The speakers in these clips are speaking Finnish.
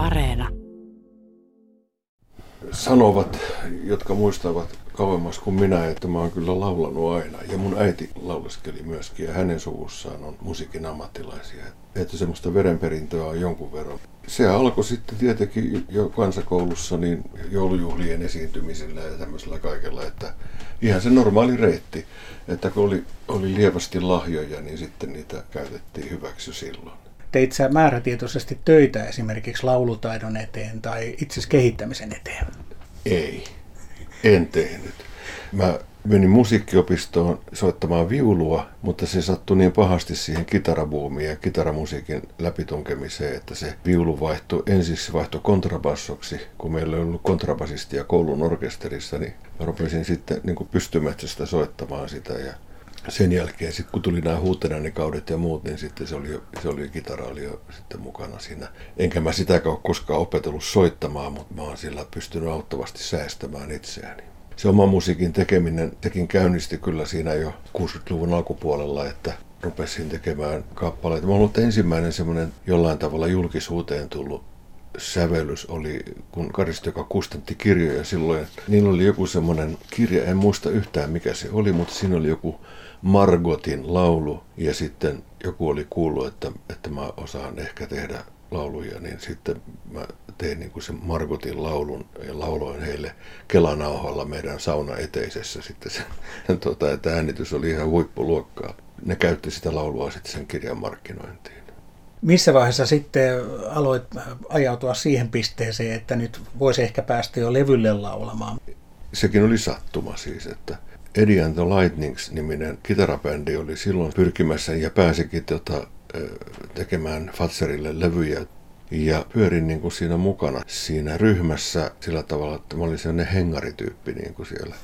Areena. Sanovat, jotka muistavat kauemmas kuin minä, että mä oon kyllä laulanut aina. Ja mun äiti lauleskeli myöskin ja hänen suvussaan on musiikin ammattilaisia. Että semmoista verenperintöä on jonkun verran. Se alkoi sitten tietenkin jo kansakoulussa niin joulujuhlien esiintymisillä ja tämmöisellä kaikella, että ihan se normaali reitti, että kun oli, oli lievästi lahjoja, niin sitten niitä käytettiin hyväksi silloin. Teit sä määrätietoisesti töitä esimerkiksi laulutaidon eteen tai itse kehittämisen eteen? Ei, en tehnyt. Mä menin musiikkiopistoon soittamaan viulua, mutta se sattui niin pahasti siihen kitarabuumiin ja kitaramusiikin läpitunkemiseen, että se viulu vaihtui, ensiksi vaihtui kontrabassoksi, kun meillä ei ollut kontrabasistia koulun orkesterissa, niin mä rupesin sitten niin pystymetsästä soittamaan sitä ja sen jälkeen, sit kun tuli nämä huutenäänikaudet ja muut, niin sitten se oli, se oli kitara oli jo sitten mukana siinä. Enkä mä sitä koskaan opetellut soittamaan, mutta mä oon sillä pystynyt auttavasti säästämään itseäni. Se oma musiikin tekeminen, sekin käynnisti kyllä siinä jo 60-luvun alkupuolella, että rupesin tekemään kappaleita. Mä ollut ensimmäinen semmoinen jollain tavalla julkisuuteen tullut sävellys oli, kun Karisto, joka kustantti kirjoja silloin, niin oli joku semmoinen kirja, en muista yhtään mikä se oli, mutta siinä oli joku Margotin laulu ja sitten joku oli kuullut, että, että mä osaan ehkä tehdä lauluja, niin sitten mä tein niin kuin sen Margotin laulun ja lauloin heille kelanauhalla meidän sauna eteisessä sitten sen, tota, että äänitys oli ihan huippuluokkaa. Ne käytti sitä laulua sitten sen kirjan markkinointiin. Missä vaiheessa sitten aloit ajautua siihen pisteeseen, että nyt voisi ehkä päästä jo levylle laulamaan? Sekin oli sattuma siis, että Eddie and the Lightnings-niminen kitarabändi oli silloin pyrkimässä ja pääsikin tota, tekemään Fatserille levyjä. Ja pyörin niin kuin siinä mukana siinä ryhmässä sillä tavalla, että mä olin sellainen hengarityyppi niin kuin siellä.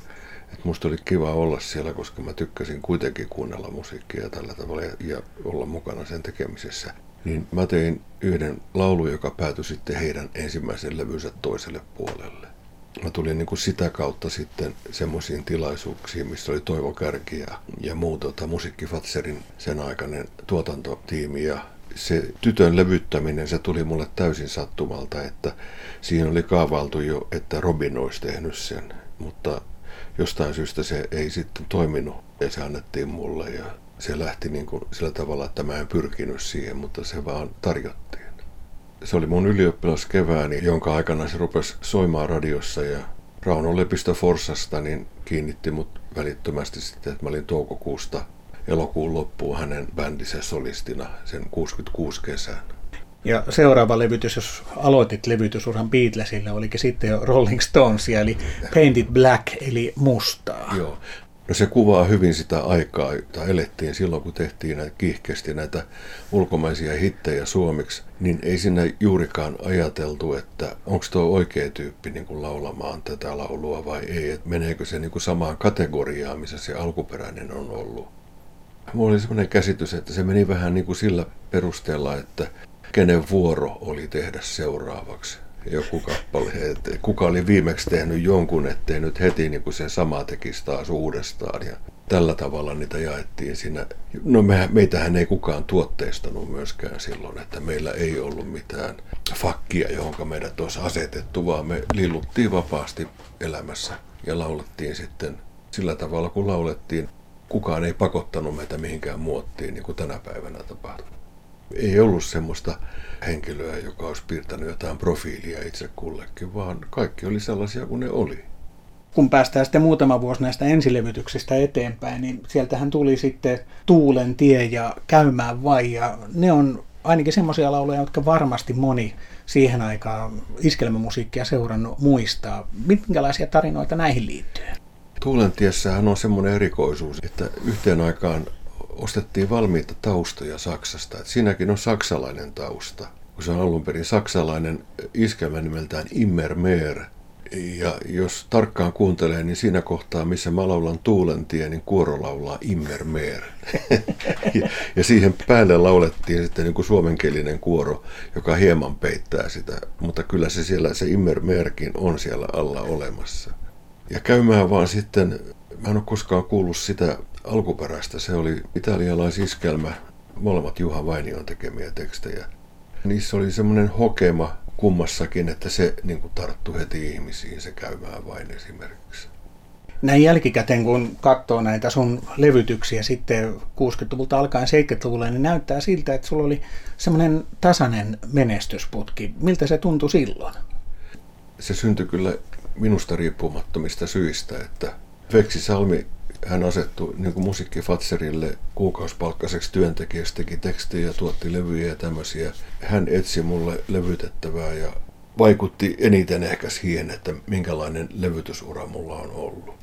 Et musta oli kiva olla siellä, koska mä tykkäsin kuitenkin kuunnella musiikkia tällä tavalla ja, ja olla mukana sen tekemisessä. Niin mä tein yhden laulu, joka päätyi sitten heidän ensimmäisen levynsä toiselle puolelle mä tulin niin kuin sitä kautta sitten semmoisiin tilaisuuksiin, missä oli Toivo Kärki ja, ja muu tota, Musiikkifatserin sen aikainen tuotantotiimi. Ja se tytön levyttäminen, se tuli mulle täysin sattumalta, että siihen oli kaavailtu jo, että Robin olisi tehnyt sen, mutta jostain syystä se ei sitten toiminut ja se annettiin mulle. Ja se lähti niin kuin sillä tavalla, että mä en pyrkinyt siihen, mutta se vaan tarjottiin se oli mun ylioppilaskevääni, jonka aikana se rupesi soimaan radiossa ja Rauno Lepistö Forsasta niin kiinnitti mut välittömästi sitten, että mä olin toukokuusta elokuun loppuun hänen bändissä solistina sen 66 kesän. Ja seuraava levytys, jos aloitit levytysuran Beatlesille, olikin sitten jo Rolling Stonesia, eli Painted Black, eli mustaa. Joo. No se kuvaa hyvin sitä aikaa, jota elettiin silloin, kun tehtiin näitä kiihkeästi näitä ulkomaisia hittejä suomeksi, niin ei sinne juurikaan ajateltu, että onko tuo oikea tyyppi niin kuin laulamaan tätä laulua vai ei, että meneekö se niin kuin samaan kategoriaan, missä se alkuperäinen on ollut. Mulla oli sellainen käsitys, että se meni vähän niin kuin sillä perusteella, että kenen vuoro oli tehdä seuraavaksi joku kappale, että kuka oli viimeksi tehnyt jonkun, ettei nyt heti niin kuin se sama tekisi taas uudestaan. Ja tällä tavalla niitä jaettiin siinä. No me, meitähän ei kukaan tuotteistanut myöskään silloin, että meillä ei ollut mitään fakkia, johon meidät olisi asetettu, vaan me lilluttiin vapaasti elämässä ja laulettiin sitten sillä tavalla, kun laulettiin. Kukaan ei pakottanut meitä mihinkään muottiin, niin kuin tänä päivänä tapahtuu. Ei ollut semmoista henkilöä, joka olisi piirtänyt jotain profiilia itse kullekin, vaan kaikki oli sellaisia kuin ne oli. Kun päästään sitten muutama vuosi näistä ensilevytyksistä eteenpäin, niin sieltähän tuli sitten Tuulen tie ja Käymään vai, ja ne on ainakin semmoisia lauluja, jotka varmasti moni siihen aikaan iskelmämusiikkia seurannut muistaa. Minkälaisia tarinoita näihin liittyy? Tuulen tiessähän on semmoinen erikoisuus, että yhteen aikaan ostettiin valmiita taustoja Saksasta. Et siinäkin on saksalainen tausta, kun se on alun perin saksalainen iskelmä nimeltään Immermeer. Ja jos tarkkaan kuuntelee, niin siinä kohtaa, missä mä laulan Tuulentie, niin kuoro laulaa Immermeer. ja, ja siihen päälle laulettiin sitten niin kuin suomenkielinen kuoro, joka hieman peittää sitä. Mutta kyllä se siellä, se Immermeerkin on siellä alla olemassa. Ja käymään vaan sitten, mä en ole koskaan kuullut sitä alkuperäistä. Se oli italialaisiskelmä, molemmat Juha Vainion tekemiä tekstejä. Niissä oli semmoinen hokema kummassakin, että se niin kuin tarttu heti ihmisiin se käymään vain esimerkiksi. Näin jälkikäteen, kun katsoo näitä sun levytyksiä sitten 60-luvulta alkaen 70-luvulle, niin näyttää siltä, että sulla oli semmoinen tasainen menestysputki. Miltä se tuntui silloin? Se syntyi kyllä minusta riippumattomista syistä, että Veksi Salmi hän asettui niin kuin musiikki Fatserille kuukausipalkkaiseksi työntekijäksi, teki tekstejä, tuotti levyjä ja tämmöisiä. Hän etsi mulle levytettävää ja vaikutti eniten ehkä siihen, että minkälainen levytysura mulla on ollut.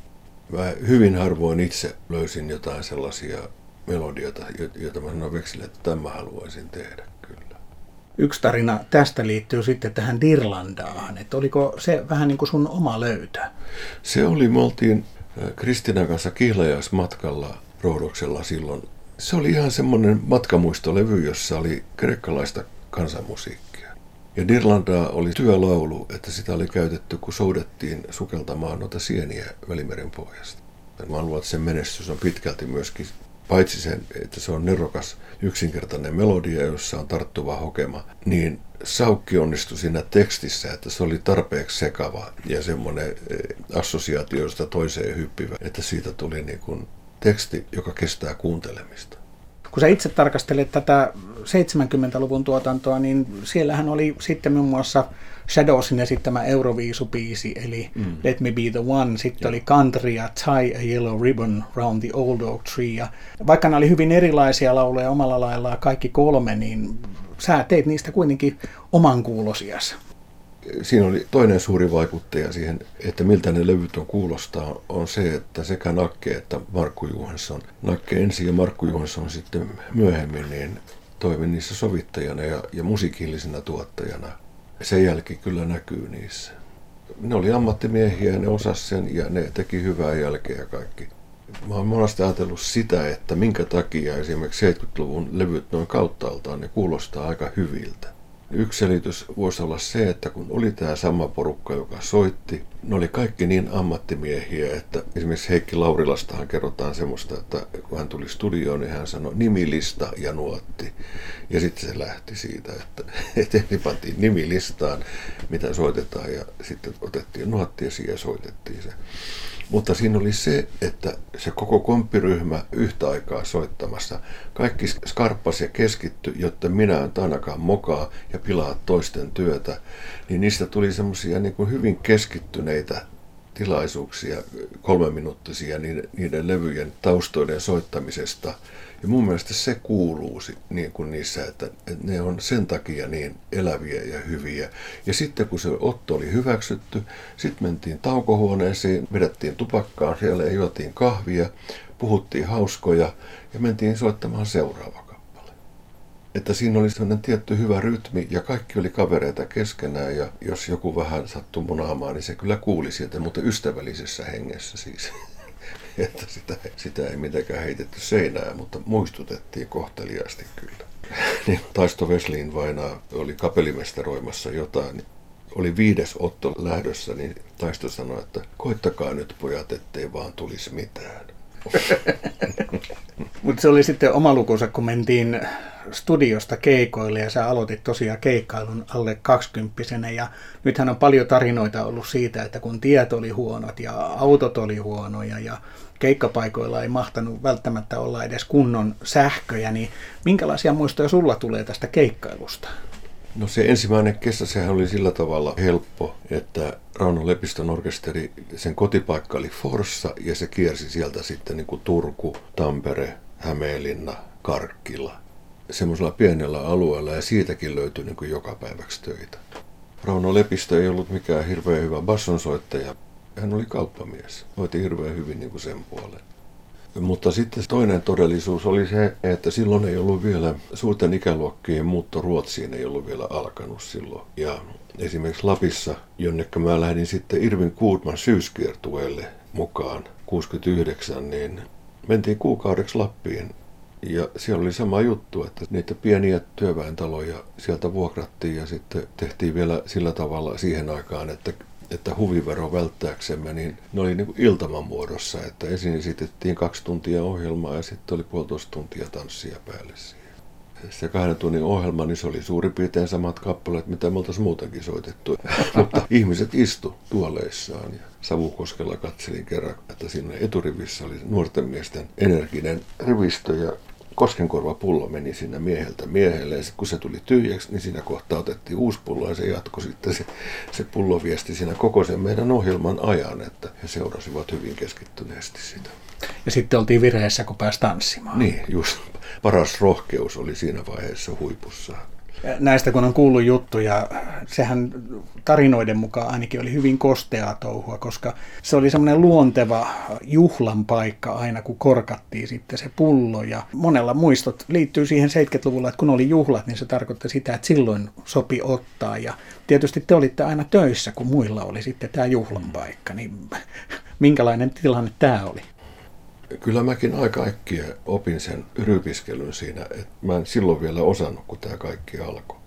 Mä hyvin harvoin itse löysin jotain sellaisia melodioita, joita mä sanoin Veksille, että tämä haluaisin tehdä kyllä. Yksi tarina tästä liittyy sitten tähän Dirlandaan, että oliko se vähän niin kuin sun oma löytö? Se oli, me oltiin Kristinan kanssa kihlajaismatkalla Roodoksella silloin. Se oli ihan semmoinen matkamuistolevy, jossa oli kreikkalaista kansanmusiikkia. Ja Dirlandaa oli työlaulu, että sitä oli käytetty, kun soudettiin sukeltamaan noita sieniä Välimeren pohjasta. Mä luulen, että sen menestys on pitkälti myöskin, paitsi sen, että se on nerokas, yksinkertainen melodia, jossa on tarttuva hokema, niin Saukki onnistui siinä tekstissä, että se oli tarpeeksi sekava ja semmoinen eh, assosiaatioista toiseen hyppivä, että siitä tuli niin kuin teksti, joka kestää kuuntelemista. Kun sä itse tarkastelet tätä 70-luvun tuotantoa, niin siellähän oli sitten muun muassa Shadowsin esittämä Euroviisupiisi, eli mm. Let Me Be The One, sitten ja. oli Country ja Tie a Yellow Ribbon Round the Old Oak Tree. Ja vaikka nämä oli hyvin erilaisia lauleja omalla laillaan kaikki kolme, niin sä teit niistä kuitenkin oman kuulosias. Siinä oli toinen suuri vaikuttaja siihen, että miltä ne levyt on kuulostaa, on se, että sekä Nakke että Markku Juhansson, Nakke ensin ja Markku Juhansson sitten myöhemmin, niin toimi niissä sovittajana ja, ja musiikillisena tuottajana. Se jälki kyllä näkyy niissä. Ne oli ammattimiehiä ne osas sen ja ne teki hyvää jälkeä kaikki. Mä oon monesti ajatellut sitä, että minkä takia esimerkiksi 70-luvun levyt noin kauttaaltaan ne kuulostaa aika hyviltä. Yksi selitys voisi olla se, että kun oli tämä sama porukka, joka soitti, ne oli kaikki niin ammattimiehiä, että esimerkiksi Heikki Laurilastahan kerrotaan semmoista, että kun hän tuli studioon, niin hän sanoi nimilista ja nuotti. Ja sitten se lähti siitä, että, että pantiin nimilistaan, mitä soitetaan, ja sitten otettiin nuotti ja soitettiin se. Mutta siinä oli se, että se koko komppiryhmä yhtä aikaa soittamassa. Kaikki skarppas ja keskitty, jotta minä en ainakaan mokaa ja pilaa toisten työtä. Niin niistä tuli semmoisia niin hyvin keskittyneitä tilaisuuksia, kolmeminuuttisia niiden, niiden levyjen taustoiden soittamisesta – ja mun mielestä se kuuluu niin kuin niissä, että, että ne on sen takia niin eläviä ja hyviä. Ja sitten kun se otto oli hyväksytty, sitten mentiin taukohuoneeseen, vedettiin tupakkaa siellä ja juotiin kahvia, puhuttiin hauskoja ja mentiin soittamaan seuraava kappale. Että siinä oli sellainen tietty hyvä rytmi ja kaikki oli kavereita keskenään ja jos joku vähän sattui munaamaan, niin se kyllä kuuli sieltä, mutta ystävällisessä hengessä siis. että sitä, sitä ei mitenkään heitetty seinään, mutta muistutettiin kohteliaasti kyllä. niin Taisto Veslin vaina oli kapelimestaroimassa jotain, niin oli viides otto lähdössä, niin Taisto sanoi, että koittakaa nyt pojat, ettei vaan tulisi mitään. Mutta se oli sitten oma lukunsa, kun mentiin studiosta keikoille ja sä aloitit tosiaan keikkailun alle kaksikymppisenä ja nythän on paljon tarinoita ollut siitä, että kun tiet oli huonot ja autot oli huonoja ja keikkapaikoilla ei mahtanut välttämättä olla edes kunnon sähköjä, niin minkälaisia muistoja sulla tulee tästä keikkailusta? No se ensimmäinen kesä, sehän oli sillä tavalla helppo, että Rauno Lepiston orkesteri, sen kotipaikka oli Forssa ja se kiersi sieltä sitten niin kuin Turku, Tampere, Hämeenlinna, Karkkila. Semmoisella pienellä alueella ja siitäkin löytyi niin kuin joka päiväksi töitä. Rauno Lepistö ei ollut mikään hirveän hyvä bassonsoittaja. Hän oli kauppamies. Hoiti hirveän hyvin niin kuin sen puolen. Mutta sitten toinen todellisuus oli se, että silloin ei ollut vielä suurten ikäluokkien muutto Ruotsiin ei ollut vielä alkanut silloin. Ja esimerkiksi Lapissa, jonne mä lähdin sitten Irvin Kuutman syyskiertueelle mukaan 69, niin mentiin kuukaudeksi Lappiin. Ja siellä oli sama juttu, että niitä pieniä työväentaloja sieltä vuokrattiin ja sitten tehtiin vielä sillä tavalla siihen aikaan, että että huvivero välttääksemme, niin ne oli niin iltaman muodossa, että ensin esitettiin kaksi tuntia ohjelmaa ja sitten oli puolitoista tuntia tanssia päälle siihen. se kahden tunnin ohjelma, niin se oli suurin piirtein samat kappaleet, mitä me oltaisiin muutenkin soitettu. Mutta ihmiset istu tuoleissaan ja Savukoskella katselin kerran, että siinä eturivissä oli nuorten miesten energinen rivistö ja koskenkorva pullo meni sinne mieheltä miehelle ja kun se tuli tyhjäksi, niin siinä kohtaa otettiin uusi pullo ja se jatkoi sitten se, se pullo viesti siinä koko sen meidän ohjelman ajan, että he seurasivat hyvin keskittyneesti sitä. Ja sitten oltiin vireessä, kun pääsi tanssimaan. Niin, just paras rohkeus oli siinä vaiheessa huipussa. Näistä kun on kuullut juttuja, sehän tarinoiden mukaan ainakin oli hyvin kosteaa touhua, koska se oli semmoinen luonteva juhlan paikka aina, kun korkattiin sitten se pullo. Ja monella muistot liittyy siihen 70-luvulla, että kun oli juhlat, niin se tarkoitti sitä, että silloin sopi ottaa. Ja tietysti te olitte aina töissä, kun muilla oli sitten tämä juhlan paikka. Niin minkälainen tilanne tämä oli? Kyllä mäkin aika äkkiä opin sen rypiskelyn siinä, että mä en silloin vielä osannut, kun tämä kaikki alkoi.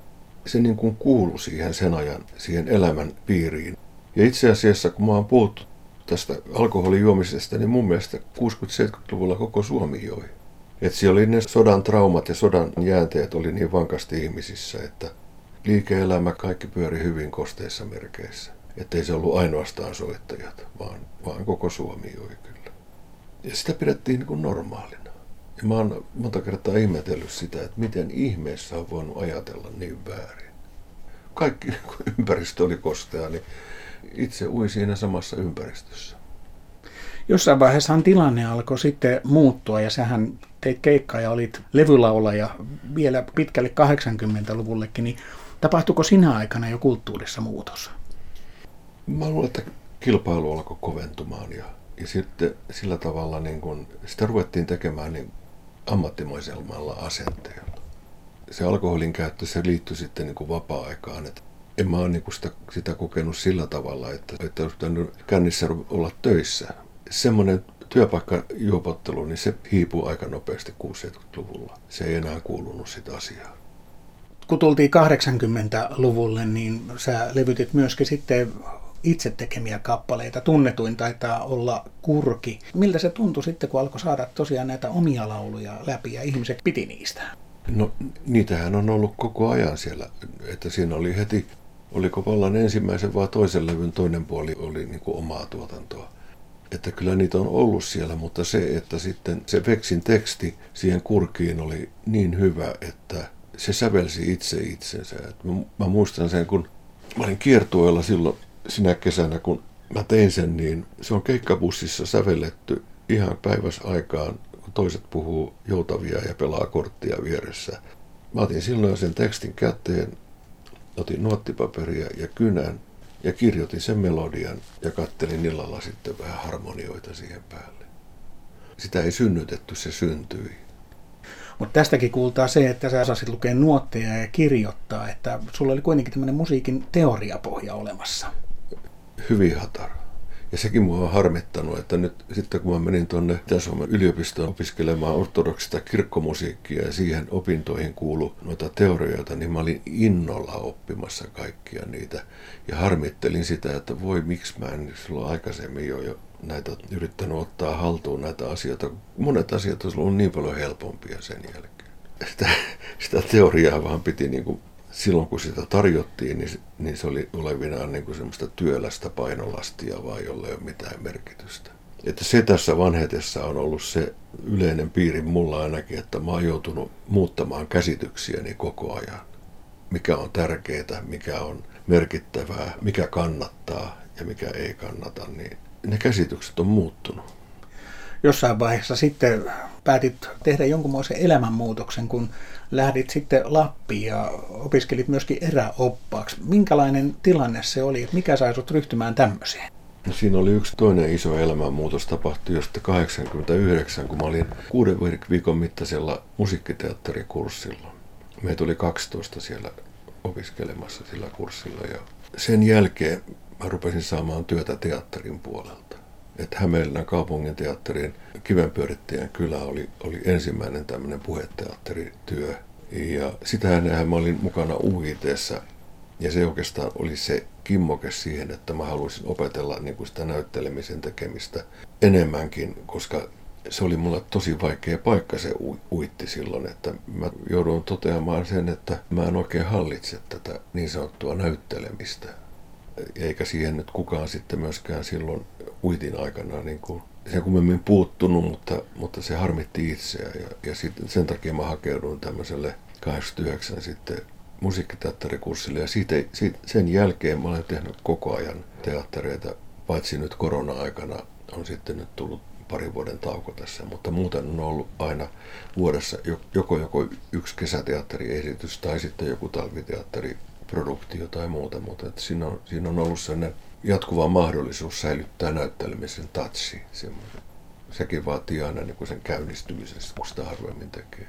Se niin kuin kuului siihen sen ajan, siihen elämän piiriin. Ja itse asiassa, kun mä oon puhuttu tästä alkoholijuomisesta, niin mun mielestä 60-70-luvulla koko Suomi joi. Että siellä oli ne sodan traumat ja sodan jäänteet oli niin vankasti ihmisissä, että liike-elämä kaikki pyöri hyvin kosteissa merkeissä. Että ei se ollut ainoastaan soittajat, vaan, vaan koko Suomi joi kyllä. Ja sitä pidettiin niin kuin normaalina. Ja mä oon monta kertaa ihmetellyt sitä, että miten ihmeessä on voinut ajatella niin väärin. Kaikki, kun ympäristö oli kostea, niin itse ui siinä samassa ympäristössä. Jossain vaiheessahan tilanne alkoi sitten muuttua ja sähän teit keikkaa ja olit levylaulaja vielä pitkälle 80-luvullekin, niin tapahtuiko sinä aikana jo kulttuurissa muutos? Mä luulen, että kilpailu alkoi koventumaan ja ja sitten sillä tavalla niin kun, sitä ruvettiin tekemään niin ammattimaisemmalla asenteella. Se alkoholin käyttö, se liittyi sitten niin kuin vapaa-aikaan. Et en mä ole niin sitä, sitä kokenut sillä tavalla, että, että olisi pitänyt kännissä olla töissä. Semmoinen työpaikkajuopottelu, niin se hiipui aika nopeasti 60-luvulla. Se ei enää kuulunut sitä asiaa kun tultiin 80-luvulle, niin sä levytit myöskin sitten itse tekemiä kappaleita. Tunnetuin taitaa olla Kurki. Miltä se tuntui sitten, kun alkoi saada tosiaan näitä omia lauluja läpi ja ihmiset piti niistä? No niitähän on ollut koko ajan siellä, että siinä oli heti, oliko vallan ensimmäisen vai toisen levyn toinen puoli oli niin kuin omaa tuotantoa. Että kyllä niitä on ollut siellä, mutta se, että sitten se Veksin teksti siihen kurkiin oli niin hyvä, että se sävelsi itse itsensä. Mä, mä muistan sen, kun mä olin kiertueella silloin sinä kesänä, kun mä tein sen, niin se on keikkabussissa sävelletty ihan päiväs aikaan, kun toiset puhuu joutavia ja pelaa korttia vieressä. Mä otin silloin sen tekstin käteen, otin nuottipaperia ja kynän ja kirjoitin sen melodian ja kattelin illalla sitten vähän harmonioita siihen päälle. Sitä ei synnytetty, se syntyi. Mutta tästäkin kuultaa se, että sä osasit lukea nuotteja ja kirjoittaa, että sulla oli kuitenkin tämmöinen musiikin teoriapohja olemassa hyvin hatara. Ja sekin mua on harmittanut, että nyt sitten kun mä menin tuonne Itä-Suomen yliopistoon opiskelemaan ortodoksista kirkkomusiikkia ja siihen opintoihin kuulu noita teorioita, niin mä olin innolla oppimassa kaikkia niitä. Ja harmittelin sitä, että voi miksi mä en silloin aikaisemmin jo, jo näitä yrittänyt ottaa haltuun näitä asioita. Monet asiat olisi ollut niin paljon helpompia sen jälkeen. Sitä, sitä teoriaa vaan piti niin kuin silloin kun sitä tarjottiin, niin, niin se oli olevinaan niin kuin semmoista työlästä painolastia, vai jolle ei ole mitään merkitystä. Että se tässä vanhetessa on ollut se yleinen piiri mulla ainakin, että mä oon joutunut muuttamaan käsityksiäni koko ajan. Mikä on tärkeää, mikä on merkittävää, mikä kannattaa ja mikä ei kannata, niin ne käsitykset on muuttunut jossain vaiheessa sitten päätit tehdä jonkunmoisen elämänmuutoksen, kun lähdit sitten Lappiin ja opiskelit myöskin eräoppaaksi. Minkälainen tilanne se oli, että mikä sai sut ryhtymään tämmöiseen? No siinä oli yksi toinen iso elämänmuutos tapahtui jo sitten 89, kun mä olin kuuden viikon mittaisella musiikkiteatterikurssilla. Meitä oli 12 siellä opiskelemassa sillä kurssilla ja sen jälkeen mä rupesin saamaan työtä teatterin puolelta että Hämeenlinnan kaupunginteatterin kivenpyörittäjän kylä oli, oli ensimmäinen tämmöinen puheteatterityö. Ja sitähän mä olin mukana uit ja se oikeastaan oli se kimmoke siihen, että mä haluaisin opetella niin kuin sitä näyttelemisen tekemistä enemmänkin, koska se oli mulle tosi vaikea paikka se uitti silloin, että mä joudun toteamaan sen, että mä en oikein hallitse tätä niin sanottua näyttelemistä. Eikä siihen nyt kukaan sitten myöskään silloin uitin aikana niin kuin sen kummemmin puuttunut, mutta, mutta se harmitti itseä. Ja, ja sit, sen takia mä hakeuduin tämmöiselle 89 sitten musiikkiteatterikurssille ja siitä, siitä, sen jälkeen mä olen tehnyt koko ajan teattereita, paitsi nyt korona-aikana on sitten nyt tullut parin vuoden tauko tässä, mutta muuten on ollut aina vuodessa joko, joko yksi kesäteatteriesitys tai sitten joku talviteatteriproduktio tai muuta, mutta että siinä, on, siinä on ollut sellainen jatkuva mahdollisuus säilyttää näyttelemisen tatsi. Sekin vaatii aina niin sen käynnistymisestä, kun sitä harvemmin tekee.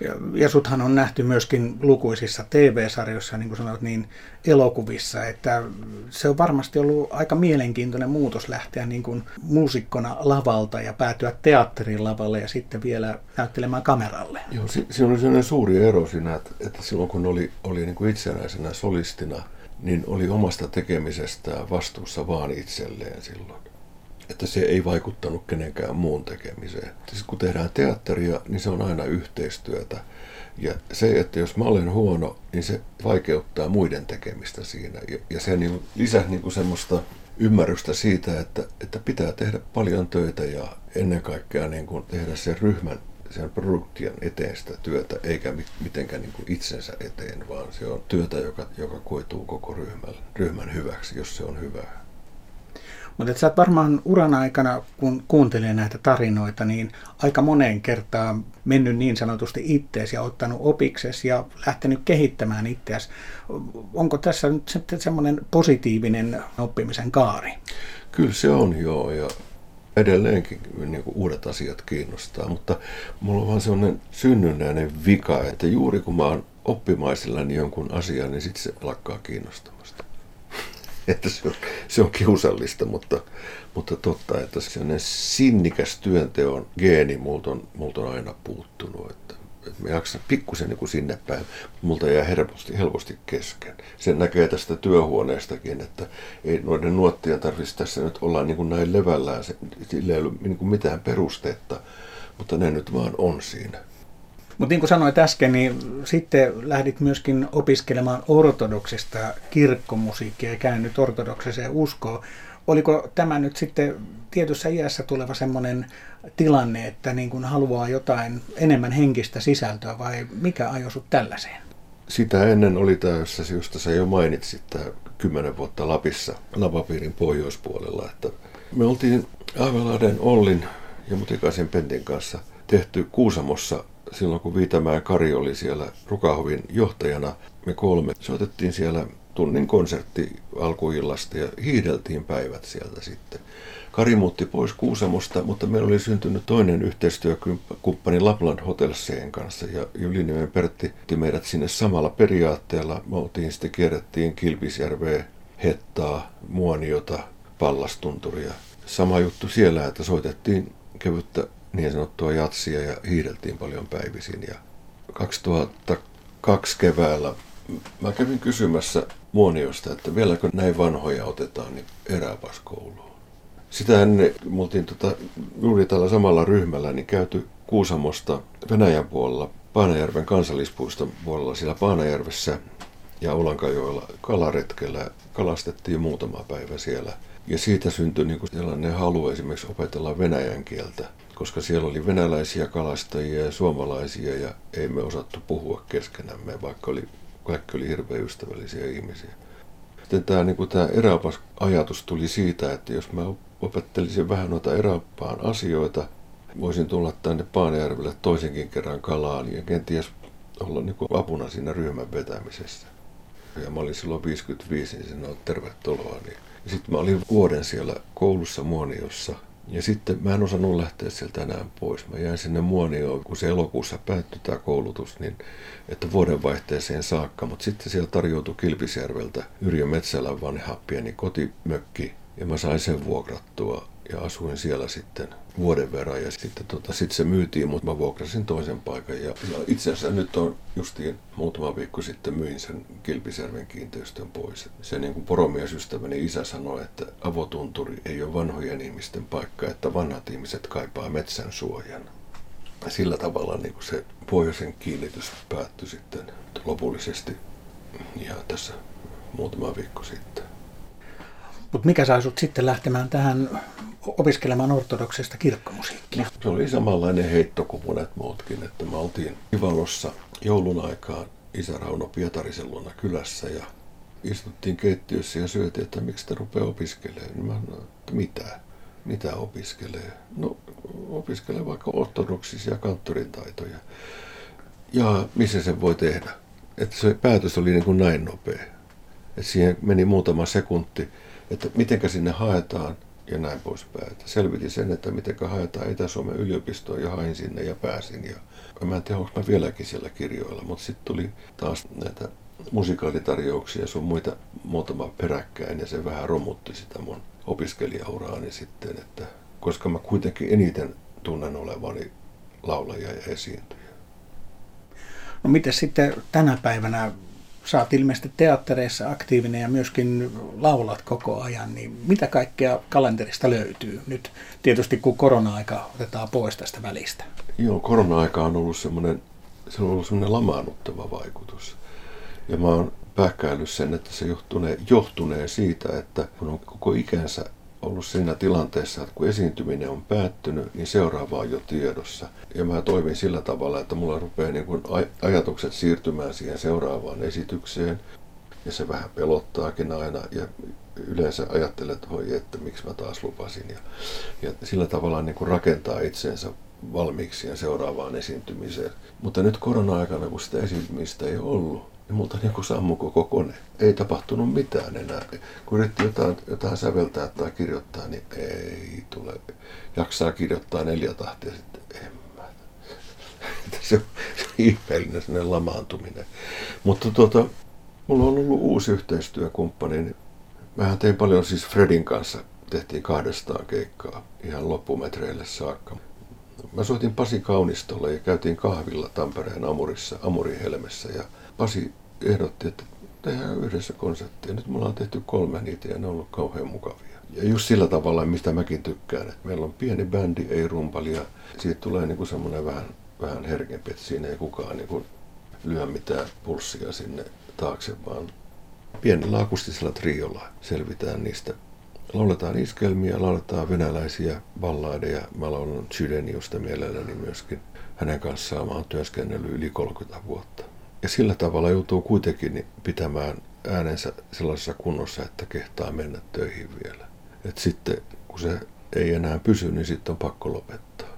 Ja, ja suthan on nähty myöskin lukuisissa TV-sarjoissa, niin kuin sanoit, niin elokuvissa, että se on varmasti ollut aika mielenkiintoinen muutos lähteä niin kuin muusikkona lavalta ja päätyä teatterin lavalle ja sitten vielä näyttelemään kameralle. Joo, si- siinä oli sellainen suuri ero siinä, että, että silloin kun oli, oli niin kuin itsenäisenä solistina, niin oli omasta tekemisestään vastuussa vaan itselleen silloin että se ei vaikuttanut kenenkään muun tekemiseen. Siis kun tehdään teatteria, niin se on aina yhteistyötä. Ja se, että jos mä olen huono, niin se vaikeuttaa muiden tekemistä siinä. Ja, se niin lisää niin semmoista ymmärrystä siitä, että, että pitää tehdä paljon töitä ja ennen kaikkea niin kuin tehdä sen ryhmän, sen produktion eteen sitä työtä, eikä mitenkään niin kuin itsensä eteen, vaan se on työtä, joka, joka koituu koko ryhmän, ryhmän hyväksi, jos se on hyvää. Mutta sä oot varmaan uran aikana, kun kuuntelee näitä tarinoita, niin aika moneen kertaan mennyt niin sanotusti ittees ja ottanut opikses ja lähtenyt kehittämään itseäsi. Onko tässä nyt sitten semmoinen positiivinen oppimisen kaari? Kyllä se on joo ja edelleenkin niin kuin uudet asiat kiinnostaa, mutta mulla on vaan semmoinen synnynnäinen vika, että juuri kun mä oon oppimaisillani jonkun asian, niin sitten se lakkaa kiinnostamasta. että se on, se on kiusallista, mutta, mutta totta, että sellainen sinnikäs työnteon geeni multa on, multa on aina puuttunut. Että, että mä jaksan pikkusen niin kuin sinne päin, multa jää helposti, helposti kesken. Sen näkee tästä työhuoneestakin, että ei noiden nuottien tarvitsisi tässä nyt olla niin kuin näin levällään, sillä ei ole niin kuin mitään perustetta, mutta ne nyt vaan on siinä. Mutta niin kuin sanoit äsken, niin sitten lähdit myöskin opiskelemaan ortodoksista kirkkomusiikkia ja käännyt ortodoksiseen uskoon. Oliko tämä nyt sitten tietyssä iässä tuleva semmoinen tilanne, että niin kuin haluaa jotain enemmän henkistä sisältöä vai mikä ajoi sut tällaiseen? Sitä ennen oli jossa just sä jo mainitsit, tämä kymmenen vuotta Lapissa, Lavapiirin pohjoispuolella. Että me oltiin Aivalahden Ollin ja Mutikaisen Pentin kanssa tehty Kuusamossa silloin kun Viitamäen Kari oli siellä Rukahovin johtajana, me kolme soitettiin siellä tunnin konsertti alkuillasta ja hiideltiin päivät sieltä sitten. Kari muutti pois Kuusamosta, mutta meillä oli syntynyt toinen yhteistyökumppani Lapland Hotelseen kanssa ja Juliniemen Pertti otti meidät sinne samalla periaatteella. Me oltiin sitten kierrettiin Kilpisjärveä, Hettaa, Muoniota, Pallastunturia. Sama juttu siellä, että soitettiin kevyttä niin sanottua jatsia ja hiideltiin paljon päivisin. Ja 2002 keväällä mä kävin kysymässä Muoniosta, että vieläkö näin vanhoja otetaan niin eräpaskouluun. Sitä ennen me oltiin tota, juuri tällä samalla ryhmällä niin käyty Kuusamosta Venäjän puolella, Paanajärven kansallispuiston puolella siellä Paanajärvessä ja Ulankajoella kalaretkellä. Kalastettiin muutama päivä siellä. Ja siitä syntyi niin sellainen halu esimerkiksi opetella venäjän kieltä koska siellä oli venäläisiä kalastajia ja suomalaisia ja ei me osattu puhua keskenämme, vaikka oli, kaikki oli hirveän ystävällisiä ihmisiä. Sitten tämä, niin tämä eräopas-ajatus tuli siitä, että jos mä opettelisin vähän noita eräoppaan asioita, voisin tulla tänne Paanajärvelle toisenkin kerran kalaan ja kenties olla niin kuin apuna siinä ryhmän vetämisessä. Ja mä olin silloin 55, niin sanoi, tervetuloa. Niin. Sitten mä olin vuoden siellä koulussa Muoniossa ja sitten mä en osannut lähteä sieltä enää pois. Mä jäin sinne Muonioon, kun se elokuussa päättyi tämä koulutus, niin että vuodenvaihteeseen saakka. Mutta sitten siellä tarjoutui Kilpisjärveltä Yrjö Metsälän vanha pieni kotimökki, ja mä sain sen vuokrattua. Ja asuin siellä sitten vuoden verran ja sitten tota, sit se myytiin, mutta mä vuokrasin toisen paikan. Ja, ja itse asiassa nyt on justiin muutama viikko sitten myin sen Kilpisjärven kiinteistön pois. Se niin kuin poromiesystäväni isä sanoi, että avotunturi ei ole vanhojen ihmisten paikka, että vanhat ihmiset kaipaa metsän suojan. Sillä tavalla niin kuin se pohjoisen kiinnitys päättyi sitten lopullisesti ja tässä muutama viikko sitten. Mutta mikä sai sut sitten lähtemään tähän opiskelemaan ortodoksista kirkkomusiikkia? Se oli samanlainen heitto kuin monet muutkin, että me oltiin Ivalossa joulun aikaan isä Rauno Pietarisen luona kylässä ja istuttiin keittiössä ja syötiin, että miksi te rupeaa opiskelemaan. Niin mä sanoin, että mitä? Mitä opiskelee? No opiskelee vaikka ortodoksisia kanttorin taitoja. Ja missä se voi tehdä? Että se päätös oli niin kuin näin nopea. Että siihen meni muutama sekunti että mitenkä sinne haetaan ja näin poispäin. Selvitin sen, että miten haetaan Itä-Suomen yliopistoon ja hain sinne ja pääsin. Ja mä en tiedä, onko mä vieläkin siellä kirjoilla, mutta sitten tuli taas näitä musikaalitarjouksia ja sun muita muutama peräkkäin ja se vähän romutti sitä mun opiskelijauraani sitten, että koska mä kuitenkin eniten tunnen olevani laulaja ja esiintyjä. No miten sitten tänä päivänä sä oot ilmeisesti teattereissa aktiivinen ja myöskin laulat koko ajan, niin mitä kaikkea kalenterista löytyy nyt tietysti kun korona-aika otetaan pois tästä välistä? Joo, korona-aika on ollut semmoinen, se on ollut semmoinen lamaannuttava vaikutus. Ja mä oon pähkäillyt sen, että se johtunee, johtunee siitä, että kun on koko ikänsä ollut siinä tilanteessa, että kun esiintyminen on päättynyt, niin seuraava on jo tiedossa. Ja mä toimin sillä tavalla, että mulla rupeaa niin kuin ajatukset siirtymään siihen seuraavaan esitykseen. Ja se vähän pelottaakin aina. Ja yleensä ajattelet, että voi, että miksi mä taas lupasin. Ja, ja sillä tavalla niin kuin rakentaa itsensä valmiiksi ja seuraavaan esiintymiseen. Mutta nyt korona-aikana, kun sitä esiintymistä ei ollut, niin multa niin kuin sammui koko kone. Ei tapahtunut mitään enää. Kun yritti jotain, jotain säveltää tai kirjoittaa, niin ei tule. Jaksaa kirjoittaa neljä tahtia sitten. En mä. se on ihmeellinen sellainen lamaantuminen. Mutta tuota, mulla on ollut uusi yhteistyökumppani. Niin mähän tein paljon siis Fredin kanssa. Tehtiin kahdestaan keikkaa ihan loppumetreille saakka. Mä soitin Pasi Kaunistolle ja käytiin kahvilla Tampereen Amurissa, Amurihelmessä ja Pasi ehdotti, että tehdään yhdessä konserttia. Nyt me ollaan tehty kolme niitä ja ne on ollut kauhean mukavia. Ja just sillä tavalla, mistä mäkin tykkään, että meillä on pieni bändi, ei rumpalia. Siitä tulee niin semmoinen vähän, vähän herkempi, että siinä ei kukaan niin kuin lyö mitään pulssia sinne taakse, vaan pienellä akustisella triolla selvitään niistä. Lauletaan iskelmiä, lauletaan venäläisiä balladeja. Mä laulan Chydeniusta mielelläni myöskin. Hänen kanssaan mä oon työskennellyt yli 30 vuotta. Ja sillä tavalla joutuu kuitenkin pitämään äänensä sellaisessa kunnossa, että kehtaa mennä töihin vielä. Et sitten kun se ei enää pysy, niin sitten on pakko lopettaa.